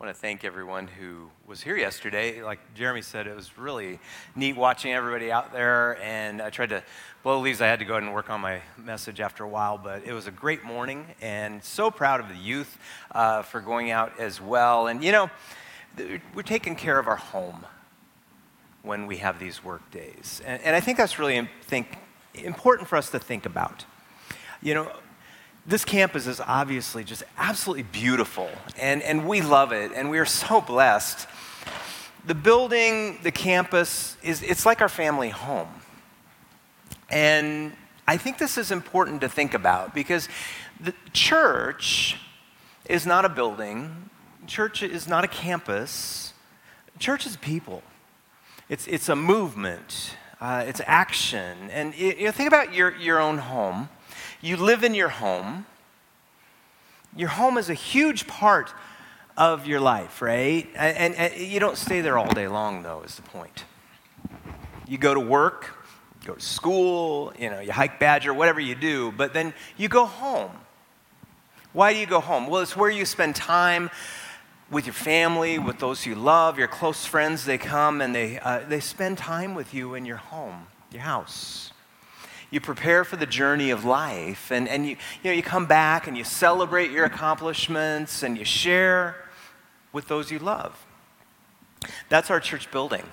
Want to thank everyone who was here yesterday. Like Jeremy said, it was really neat watching everybody out there. And I tried to blow the leaves. I had to go ahead and work on my message after a while, but it was a great morning. And so proud of the youth uh, for going out as well. And you know, we're taking care of our home when we have these work days. And, and I think that's really think, important for us to think about. You know, this campus is obviously just absolutely beautiful, and, and we love it, and we are so blessed. The building, the campus, is it's like our family home. And I think this is important to think about because the church is not a building, church is not a campus, church is people. It's, it's a movement, uh, it's action. And you know, think about your, your own home. You live in your home. Your home is a huge part of your life, right? And, and, you don't stay there all day long, though, is the point. You go to work, go to school, you know, you hike Badger, whatever you do, but then you go home. Why do you go home? Well, it's where you spend time with your family, with those you love, your close friends. They come and they, uh, they spend time with you in your home, your house you prepare for the journey of life and, and you, you, know, you come back and you celebrate your accomplishments and you share with those you love. That's our church building.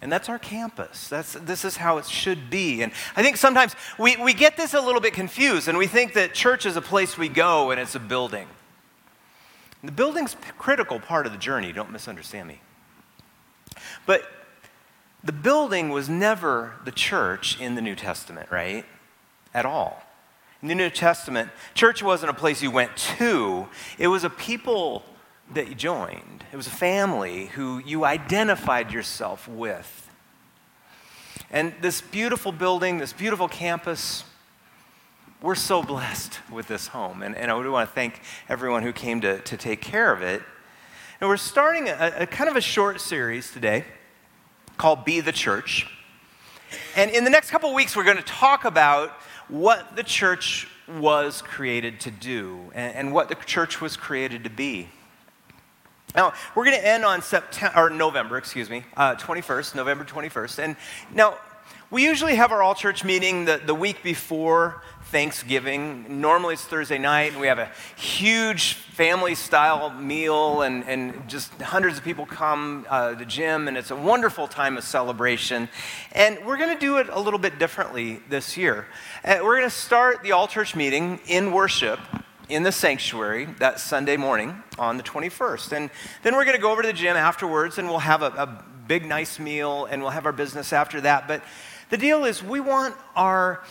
And that's our campus. That's, this is how it should be. And I think sometimes we, we get this a little bit confused and we think that church is a place we go and it's a building. The building's a critical part of the journey, don't misunderstand me. But the building was never the church in the New Testament, right? At all. In the New Testament, church wasn't a place you went to, it was a people that you joined. It was a family who you identified yourself with. And this beautiful building, this beautiful campus, we're so blessed with this home. And, and I would want to thank everyone who came to, to take care of it. And we're starting a, a kind of a short series today called Be the Church. And in the next couple weeks, we're going to talk about what the church was created to do and, and what the church was created to be. Now, we're going to end on September, or November, excuse me, uh, 21st, November 21st. And now, we usually have our all church meeting the, the week before Thanksgiving. Normally it's Thursday night, and we have a huge family style meal, and, and just hundreds of people come uh, to the gym, and it's a wonderful time of celebration. And we're going to do it a little bit differently this year. Uh, we're going to start the all church meeting in worship in the sanctuary that Sunday morning on the 21st. And then we're going to go over to the gym afterwards, and we'll have a, a big, nice meal, and we'll have our business after that. But the deal is, we want our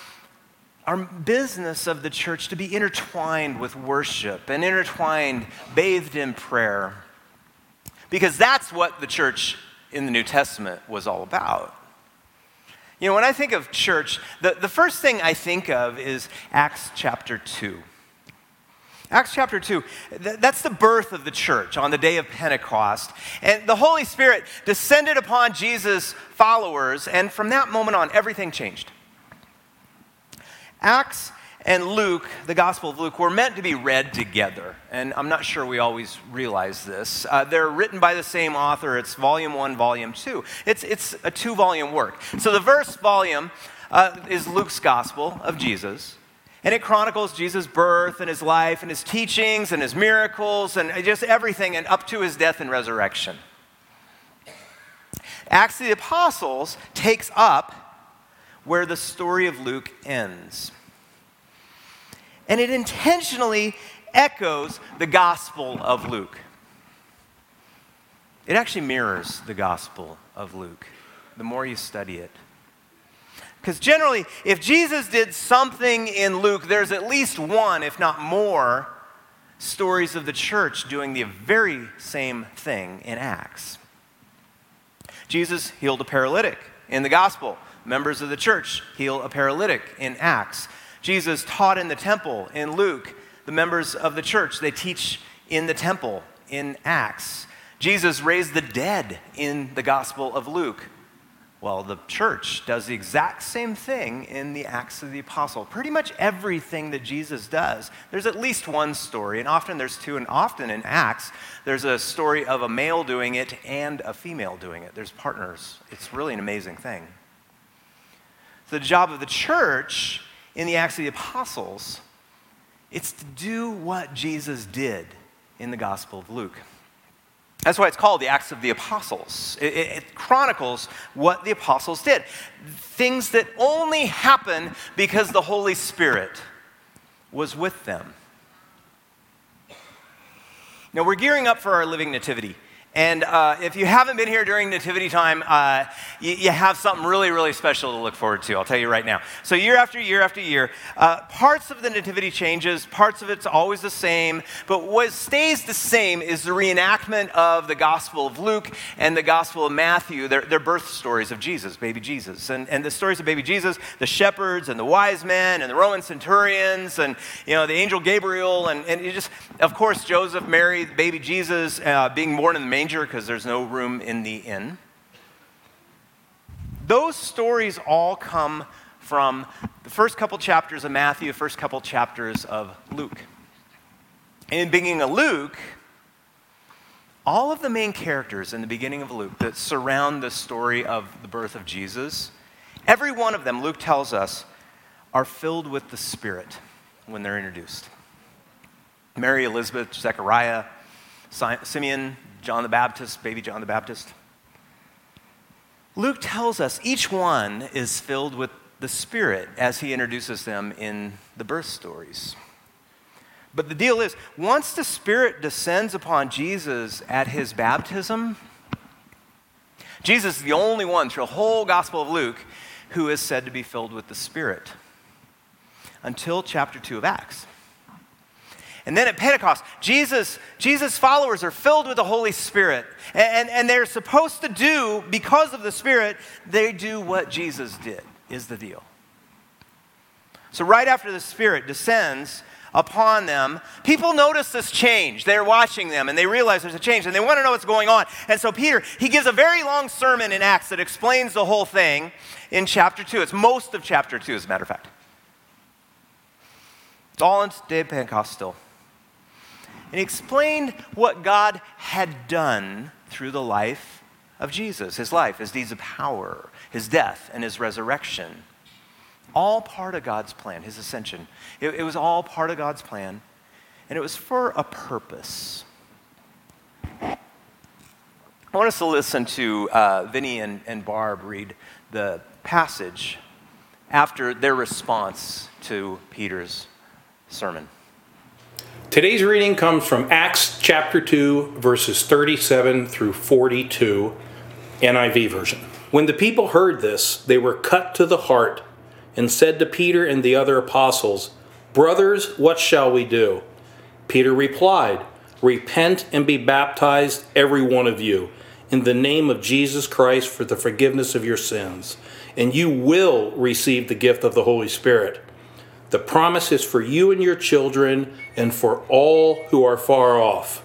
our business of the church to be intertwined with worship and intertwined, bathed in prayer. Because that's what the church in the New Testament was all about. You know, when I think of church, the, the first thing I think of is Acts chapter 2. Acts chapter 2, that's the birth of the church on the day of Pentecost. And the Holy Spirit descended upon Jesus' followers, and from that moment on, everything changed. Acts and Luke, the Gospel of Luke, were meant to be read together. And I'm not sure we always realize this. Uh, they're written by the same author. It's volume one, volume two. It's, it's a two volume work. So the first volume uh, is Luke's Gospel of Jesus. And it chronicles Jesus' birth and his life and his teachings and his miracles and just everything and up to his death and resurrection. Acts of the Apostles takes up where the story of Luke ends. And it intentionally echoes the Gospel of Luke. It actually mirrors the Gospel of Luke the more you study it. Because generally, if Jesus did something in Luke, there's at least one, if not more, stories of the church doing the very same thing in Acts. Jesus healed a paralytic in the gospel members of the church heal a paralytic in Acts. Jesus taught in the temple in Luke. The members of the church, they teach in the temple in Acts. Jesus raised the dead in the Gospel of Luke. Well, the church does the exact same thing in the Acts of the Apostle. Pretty much everything that Jesus does, there's at least one story, and often there's two, and often in Acts, there's a story of a male doing it and a female doing it. There's partners. It's really an amazing thing. So the job of the church in the Acts of the Apostles, it's to do what Jesus did in the Gospel of Luke. That's why it's called the Acts of the Apostles. It, it, it, chronicles what the apostles did. Things that only happen because the Holy Spirit was with them. Now, we're gearing up for our Living Nativity. And uh, if you haven't been here during Nativity time, uh, you, you, have something really, really special to look forward to. I'll tell you right now. So, year after year after year, uh, parts of the Nativity changes, parts of it's always the same. But what stays the same is the reenactment of the Gospel of Luke and the Gospel of Matthew, their, their birth stories of Jesus, baby Jesus. And, and the stories of baby Jesus, the shepherds and the wise men and the Roman centurions and, you know, the angel Gabriel and, and just, of course, Joseph, Mary, baby Jesus uh, being born in the manger manger because there's no room in the inn. Those stories all come from the first couple chapters of Matthew, the first couple chapters of Luke. And in beginning of Luke, all of the main characters in the beginning of Luke that surround the story of the birth of Jesus, every one of them, Luke tells us, are filled with the Spirit when they're introduced. Mary, Elizabeth, Zechariah, Simeon, John the Baptist, baby John the Baptist. Luke tells us each one is filled with the Spirit as he introduces them in the birth stories. But the deal is, once the Spirit descends upon Jesus at his baptism, Jesus is the only one through the whole Gospel of Luke who is said to be filled with the Spirit until chapter 2 of Acts. And then at Pentecost, Jesus, Jesus' followers are filled with the Holy Spirit. And, and, and they're supposed to do, because of the Spirit, they do what Jesus did, is the deal. So, right after the Spirit descends upon them, people notice this change. They're watching them and they realize there's a change and they want to know what's going on. And so, Peter, he gives a very long sermon in Acts that explains the whole thing in chapter 2. It's most of chapter 2, as a matter of fact. It's all in day of Pentecost still and he explained what God had done through the life of Jesus, his life, his deeds of power, his death, and his resurrection. All part of God's plan, his ascension. It, it was all part of God's plan, and it was for a purpose. I want us to listen to uh, Vinny and, and Barb read the passage after their response to Peter's sermon. Today's reading comes from Acts chapter 2, verses 37 through 42, NIV version. When the people heard this, they were cut to the heart and said to Peter and the other apostles, Brothers, what shall we do? Peter replied, Repent and be baptized, every one of you, in the name of Jesus Christ for the forgiveness of your sins, and you will receive the gift of the Holy Spirit. The promise is for you and your children and for all who are far off,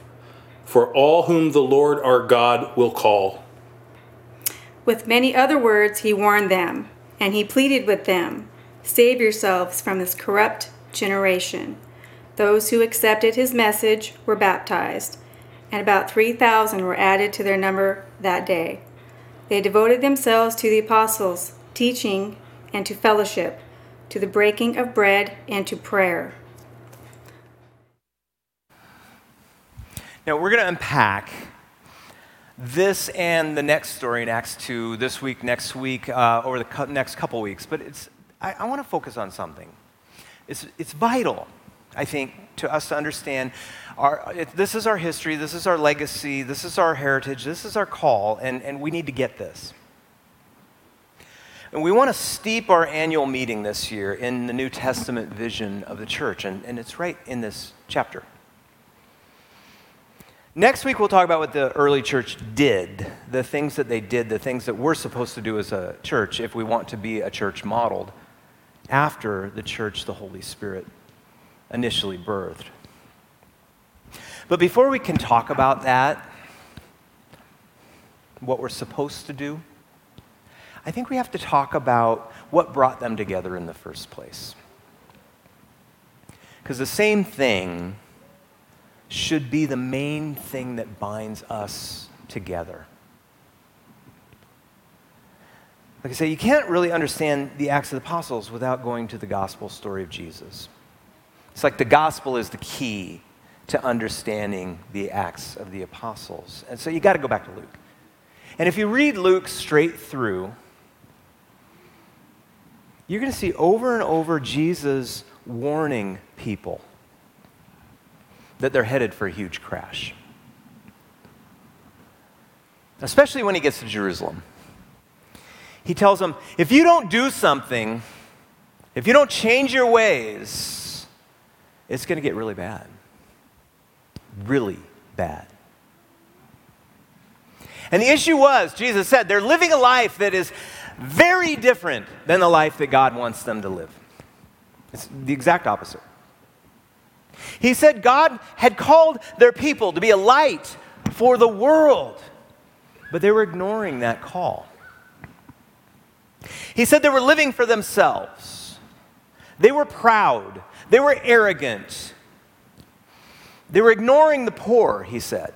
for all whom the Lord our God will call. With many other words, he warned them, and he pleaded with them Save yourselves from this corrupt generation. Those who accepted his message were baptized, and about 3,000 were added to their number that day. They devoted themselves to the apostles' teaching and to fellowship to the breaking of bread, and to prayer. Now, we're going to unpack this and the next story in Acts 2 this week, next week, uh, over the next couple weeks. But it's, I, I want to focus on something. It's, it's vital, I think, to us to understand our, it, this is our history, this is our legacy, this is our heritage, this is our call, and, and we need to get this. And we want to steep our annual meeting this year in the New Testament vision of the church, and, and it's right in this chapter. Next week, we'll talk about what the early church did, the things that they did, the things that we're supposed to do as a church if we want to be a church modeled after the church the Holy Spirit initially birthed. But before we can talk about that, what we're supposed to do, I think we have to talk about what brought them together in the first place. Because the same thing should be the main thing that binds us together. Like I say, you can't really understand the Acts of the Apostles without going to the gospel story of Jesus. It's like the gospel is the key to understanding the Acts of the Apostles. And so you got to go back to Luke. And if you read Luke straight through, you're going to see over and over Jesus warning people that they're headed for a huge crash. Especially when he gets to Jerusalem. He tells them, if you don't do something, if you don't change your ways, it's going to get really bad. Really bad. And the issue was, Jesus said, they're living a life that is very different than the life that God wants them to live. It's the exact opposite. He said God had called their people to be a light for the world, but they were ignoring that call. He said they were living for themselves. They were proud. They were arrogant. They were ignoring the poor, he said.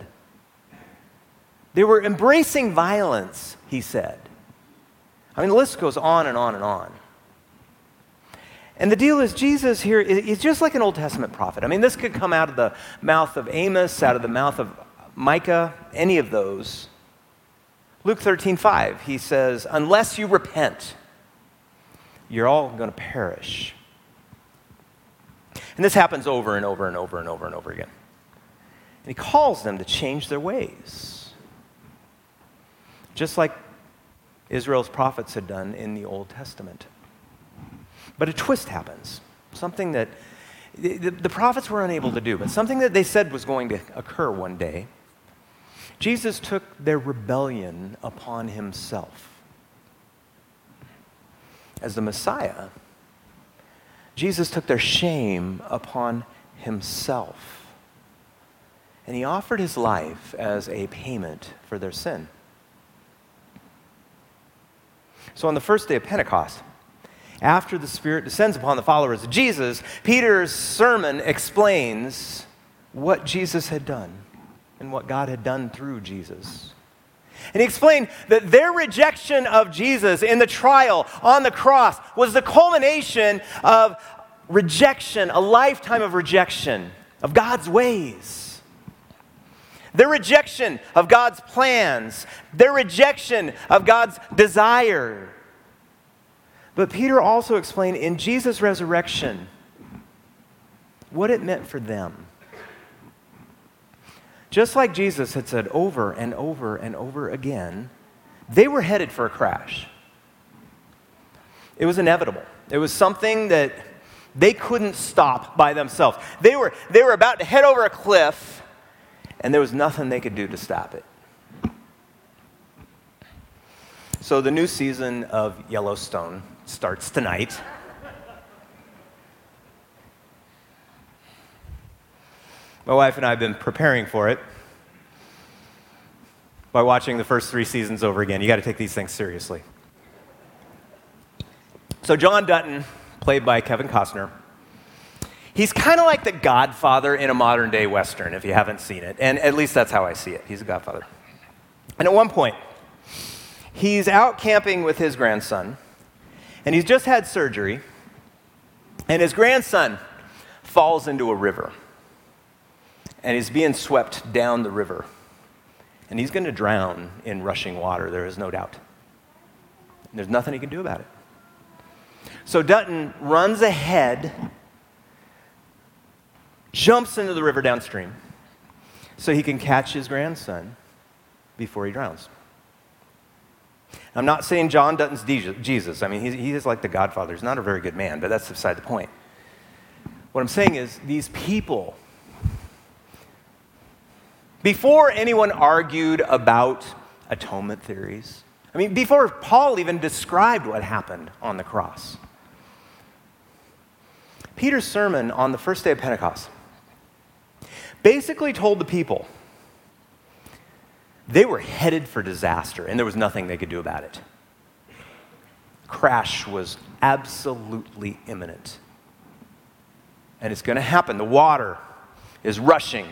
They were embracing violence, he said. I mean, the list goes on and on and on. And the deal is, Jesus here is just like an Old Testament prophet. I mean, this could come out of the mouth of Amos, out of the mouth of Micah, any of those. Luke 13, 5, he says, Unless you repent, you're all going to perish. And this happens over and over and over and over and over again. And he calls them to change their ways. Just like Israel's prophets had done in the Old Testament. But a twist happens. Something that the, the, prophets were unable to do, but something that they said was going to occur one day. Jesus took their rebellion upon himself. As the Messiah, Jesus took their shame upon himself. And he offered his life as a payment for their sin. So on the first day of Pentecost, after the Spirit descends upon the followers of Jesus, Peter's sermon explains what Jesus had done and what God had done through Jesus. And he explained that their rejection of Jesus in the trial on the cross was the culmination of rejection, a lifetime of rejection of God's ways. Their rejection of God's plans, their rejection of God's desire. But Peter also explained in Jesus' resurrection what it meant for them. Just like Jesus had said over and over and over again, they were headed for a crash. It was inevitable. It was something that they couldn't stop by themselves. They were, they were about to head over a cliff, and there was nothing they could do to stop it. So, the new season of Yellowstone starts tonight. My wife and I have been preparing for it by watching the first three seasons over again. You got to take these things seriously. So, John Dutton, played by Kevin Costner, he's kind of like the godfather in a modern day Western, if you haven't seen it. And at least that's how I see it. He's a godfather. And at one point, he's out camping with his grandson and he's just had surgery, and his grandson falls into a river. And he's being swept down the river. And he's going to drown in rushing water, there is no doubt. And there's nothing he can do about it. So Dutton runs ahead, jumps into the river downstream, so he can catch his grandson before he drowns. I'm not saying John Dutton's Jesus. I mean, he is like the Godfather. He's not a very good man, but that's beside the point. What I'm saying is, these people, before anyone argued about atonement theories, I mean, before Paul even described what happened on the cross, Peter's sermon on the first day of Pentecost basically told the people they were headed for disaster, and there was nothing they could do about it. crash was absolutely imminent. And it's going to happen. The water is rushing.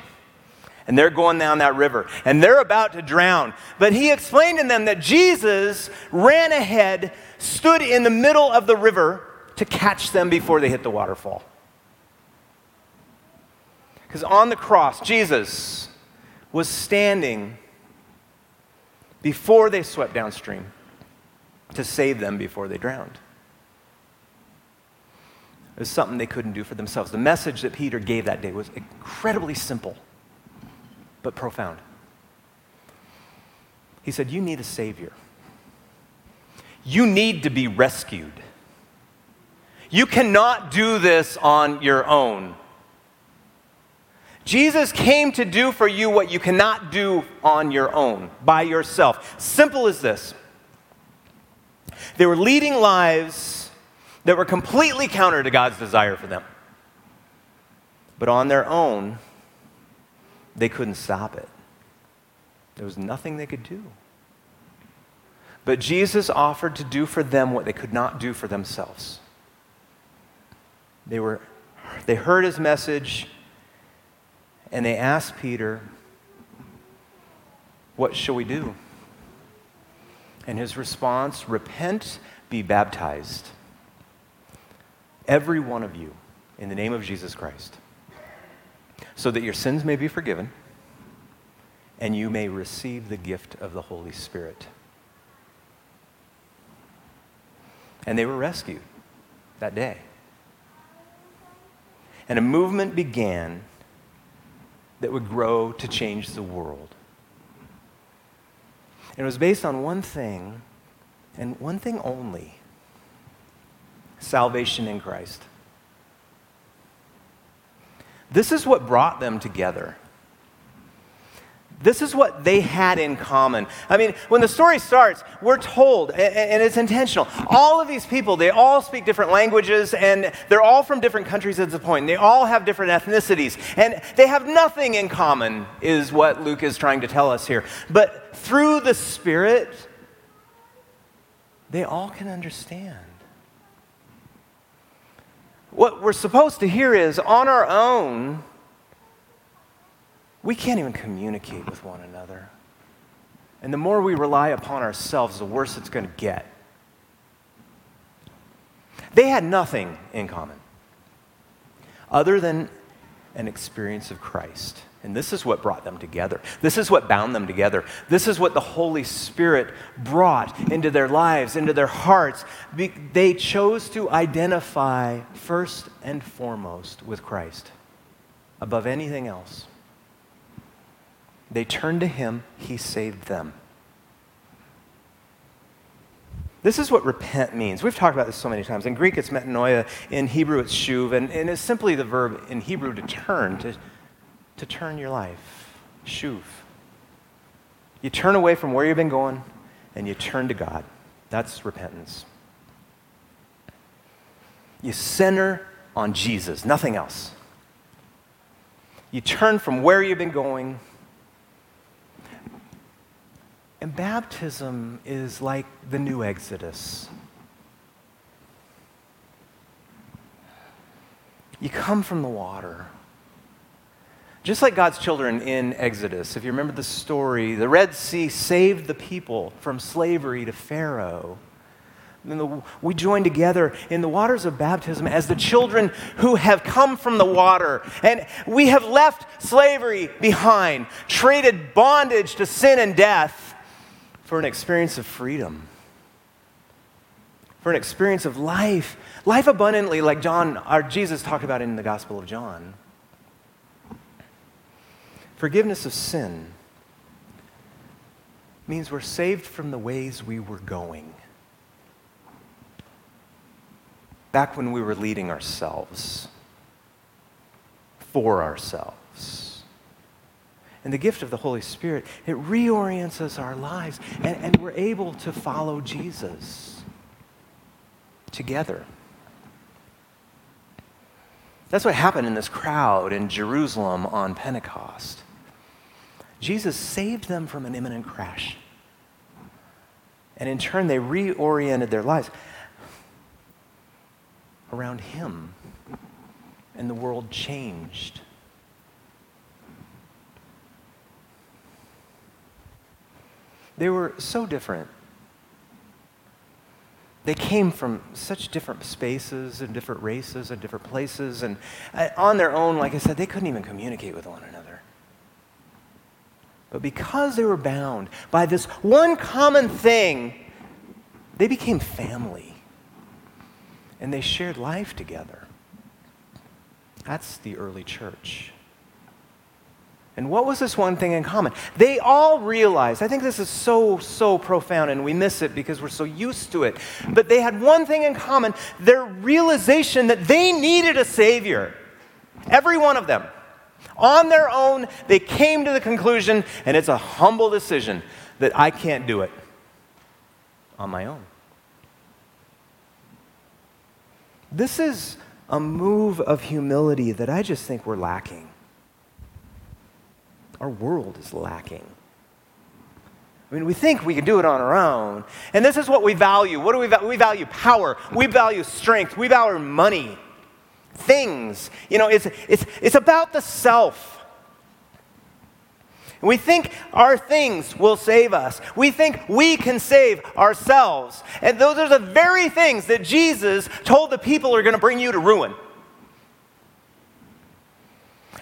And they're going down that river. And they're about to drown. But he explained to them that Jesus ran ahead, stood in the middle of the river to catch them before they hit the waterfall. Because on the cross, Jesus was standing before they swept downstream to save them before they drowned. It was something they couldn't do for themselves. The message that Peter gave that day was incredibly simple, but profound. He said, You need a Savior. You need to be rescued. You cannot do this on your own. Jesus came to do for you what you cannot do on your own, by yourself. Simple as this. They were leading lives that were completely counter to God's desire for them. But on their own, they couldn't stop it. There was nothing they could do. But Jesus offered to do for them what they could not do for themselves. They, were, they heard his message and they asked Peter, What shall we do? And his response, Repent, be baptized. Every one of you, in the name of Jesus Christ, so that your sins may be forgiven and you may receive the gift of the Holy Spirit. And they were rescued that day. And a movement began that would grow to change the world. And it was based on one thing, and one thing only salvation in Christ. This is what brought them together. This is what they had in common. I mean, when the story starts, we're told, and it's intentional, all of these people, they all speak different languages, and they're all from different countries at the point. They all have different ethnicities, and they have nothing in common, is what Luke is trying to tell us here. But through the Spirit, they all can understand. What we're supposed to hear is on our own, we can't even communicate with one another. And the more we rely upon ourselves, the worse it's going to get. They had nothing in common other than an experience of Christ. And this is what brought them together. This is what bound them together. This is what the Holy Spirit brought into their lives, into their hearts. They chose to identify first and foremost with Christ above anything else. They turned to him, he saved them. This is what repent means. We've talked about this so many times. In Greek, it's metanoia. In Hebrew, it's shuv. And, and it's simply the verb in Hebrew to turn, to, to turn your life. Shuv. You turn away from where you've been going and you turn to God. That's repentance. You center on Jesus, nothing else. You turn from where you've been going and baptism is like the new Exodus. You come from the water. Just like God's children in Exodus, if you remember the story, the Red Sea saved the people from slavery to Pharaoh. The, we join together in the waters of baptism as the children who have come from the water. And we have left slavery behind, traded bondage to sin and death for an experience of freedom, for an experience of life, life abundantly, like John, or Jesus talked about in the Gospel of John. Forgiveness of sin means we're saved from the ways we were going. Back when we were leading ourselves, for ourselves and the gift of the Holy Spirit, it reorients us our lives, and, and we're able to follow Jesus together. That's what happened in this crowd in Jerusalem on Pentecost. Jesus saved them from an imminent crash. And in turn, they reoriented their lives. around him, and the world changed. They were so different. They came from such different spaces and different races and different places, and uh, on their own, like I said, they couldn't even communicate with one another. But because they were bound by this one common thing, they became family. And they shared life together. That's the early church. And what was this one thing in common? They all realized, I think this is so, so profound, and we miss it because we're so used to it. But they had one thing in common their realization that they needed a Savior. Every one of them. On their own, they came to the conclusion, and it's a humble decision, that I can't do it on my own. This is a move of humility that I just think we're lacking. Our world is lacking. I mean, we think we can do it on our own. And this is what we value. What do we value? We value power. We value strength. We value money. Things. You know, it's, it's, it's about the self. We think our things will save us. We think we can save ourselves. And those are the very things that Jesus told the people are going to bring you to ruin.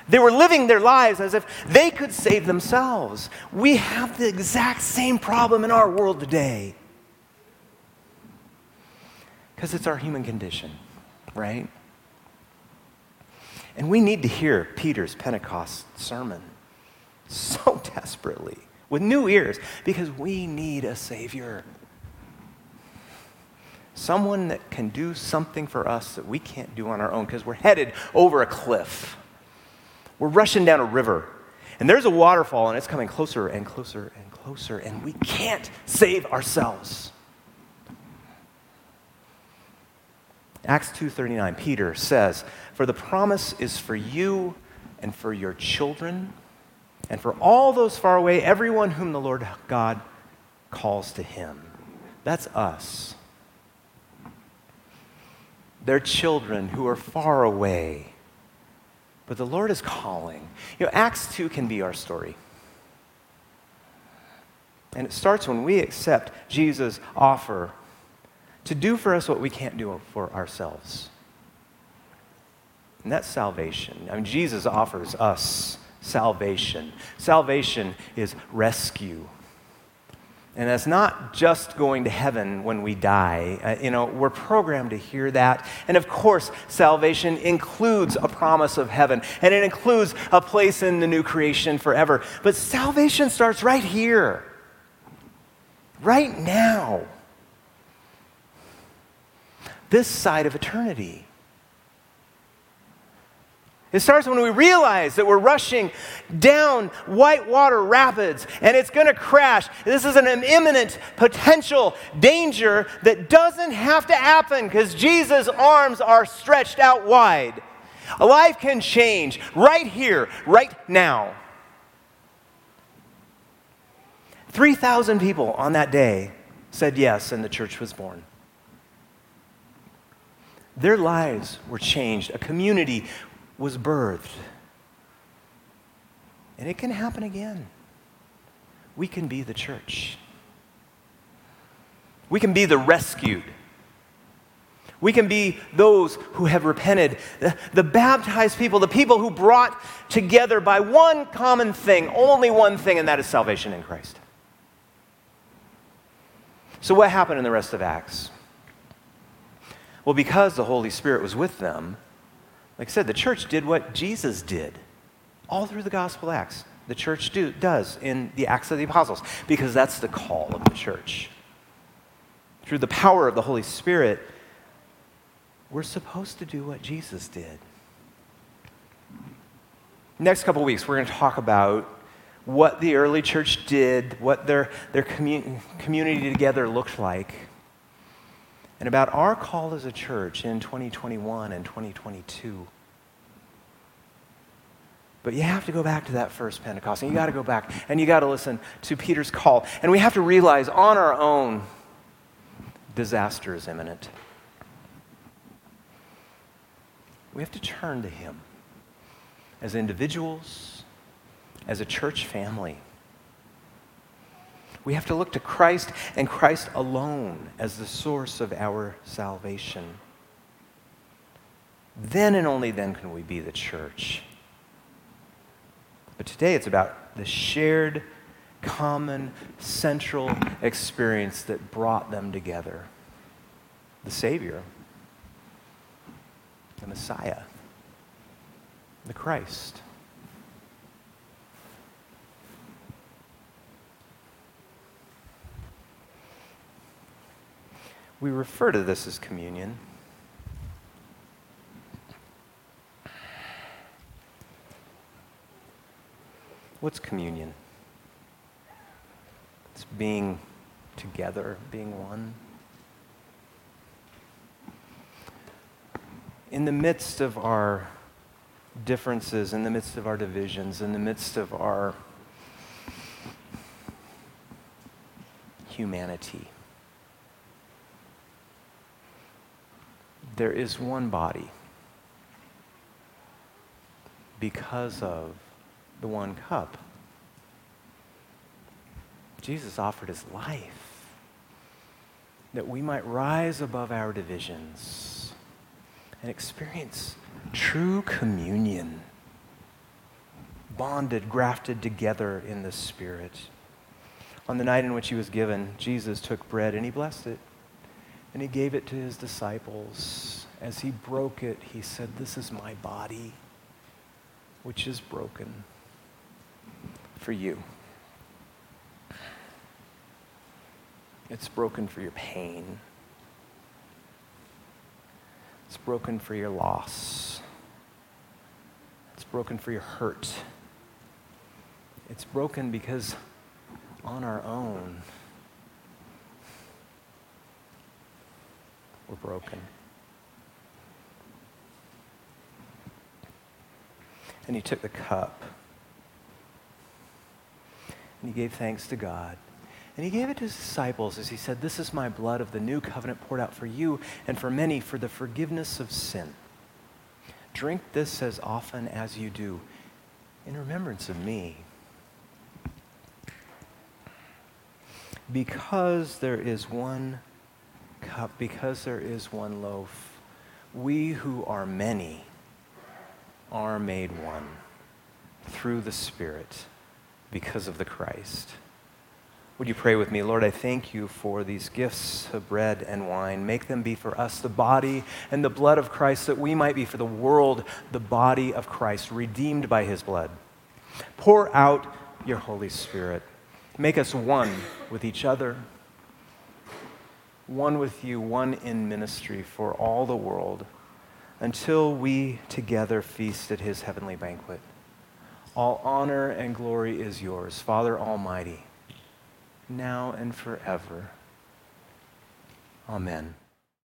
They were living their lives as if they could save themselves. We have the exact same problem in our world today. Because it's our human condition, right? And we need to hear Peter's Pentecost sermon so desperately with new ears because we need a Savior. Someone that can do something for us that we can't do on our own because we're headed over a cliff. We're rushing down a river, and there's a waterfall, and it's coming closer and closer and closer, and we can't save ourselves. Acts 2:39 Peter says, "For the promise is for you and for your children and for all those far away, everyone whom the Lord God calls to him." That's us. Their children who are far away but the Lord is calling. You know, Acts 2 can be our story. And it starts when we accept Jesus' offer to do for us what we can't do for ourselves. And that's salvation. I mean, Jesus offers us salvation. Salvation is rescue. And that's not just going to heaven when we die. Uh, you know, we're programmed to hear that. And of course, salvation includes a promise of heaven, and it includes a place in the new creation forever. But salvation starts right here, right now, this side of eternity. It starts when we realize that we're rushing down whitewater rapids and it's going to crash. This is an imminent potential danger that doesn't have to happen because Jesus' arms are stretched out wide. A life can change right here, right now. 3,000 people on that day said yes, and the church was born. Their lives were changed. A community was birthed. And it can happen again. We can be the church. We can be the rescued. We can be those who have repented, the, the, baptized people, the people who brought together by one common thing, only one thing, and that is salvation in Christ. So, what happened in the rest of Acts? Well, because the Holy Spirit was with them, like I said, the church did what Jesus did all through the Gospel Acts. The church do, does in the Acts of the Apostles because that's the call of the church. Through the power of the Holy Spirit, we're supposed to do what Jesus did. Next couple weeks, we're going to talk about what the early church did, what their, their commun- community together looked like and about our call as a church in 2021 and 2022. But you have to go back to that first Pentecost, and you got to go back and you got to listen to Peter's call. And we have to realize on our own, disaster is imminent. We have to turn to Him as individuals, as a church family. We have to look to Christ and Christ alone as the source of our salvation. Then and only then can we be the church. But today it's about the shared, common, central experience that brought them together the Savior, the Messiah, the Christ. We refer to this as communion. What's communion? It's being together, being one. In the midst of our differences, in the midst of our divisions, in the midst of our humanity, there is one body because of the one cup. Jesus offered his life that we might rise above our divisions and experience true communion, bonded, grafted together in the Spirit. On the night in which he was given, Jesus took bread and he blessed it and he gave it to his disciples. As he broke it, he said, This is my body, which is broken for you. It's broken for your pain. It's broken for your loss. It's broken for your hurt. It's broken because on our own, we're broken. And he took the cup and he gave thanks to God. And he gave it to his disciples as he said, This is my blood of the new covenant poured out for you and for many for the forgiveness of sin. Drink this as often as you do in remembrance of me. Because there is one cup, because there is one loaf, we who are many are made one through the Spirit because of the Christ. Would you pray with me? Lord, I thank you for these gifts of bread and wine. Make them be for us the body and the blood of Christ, that we might be for the world the body of Christ, redeemed by his blood. Pour out your Holy Spirit. Make us one with each other, one with you, one in ministry for all the world, until we together feast at his heavenly banquet. All honor and glory is yours, Father Almighty, now and forever. Amen.